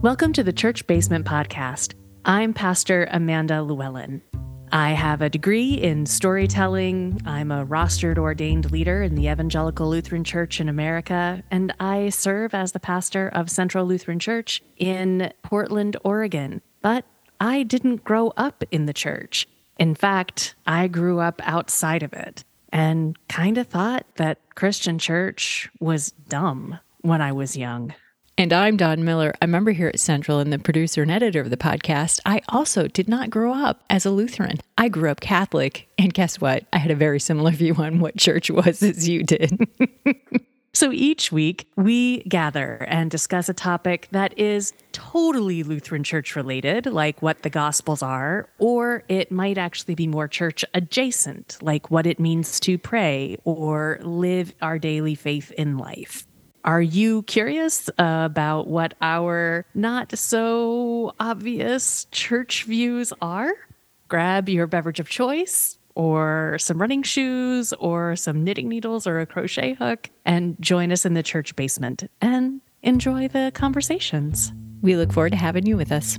Welcome to the Church Basement Podcast. I'm Pastor Amanda Llewellyn. I have a degree in storytelling. I'm a rostered ordained leader in the Evangelical Lutheran Church in America, and I serve as the pastor of Central Lutheran Church in Portland, Oregon. But I didn't grow up in the church. In fact, I grew up outside of it and kind of thought that Christian church was dumb when I was young. And I'm Don Miller, a member here at Central and the producer and editor of the podcast. I also did not grow up as a Lutheran. I grew up Catholic. And guess what? I had a very similar view on what church was as you did. So each week, we gather and discuss a topic that is totally Lutheran church related, like what the Gospels are, or it might actually be more church adjacent, like what it means to pray or live our daily faith in life. Are you curious about what our not so obvious church views are? Grab your beverage of choice or some running shoes or some knitting needles or a crochet hook and join us in the church basement and enjoy the conversations. We look forward to having you with us.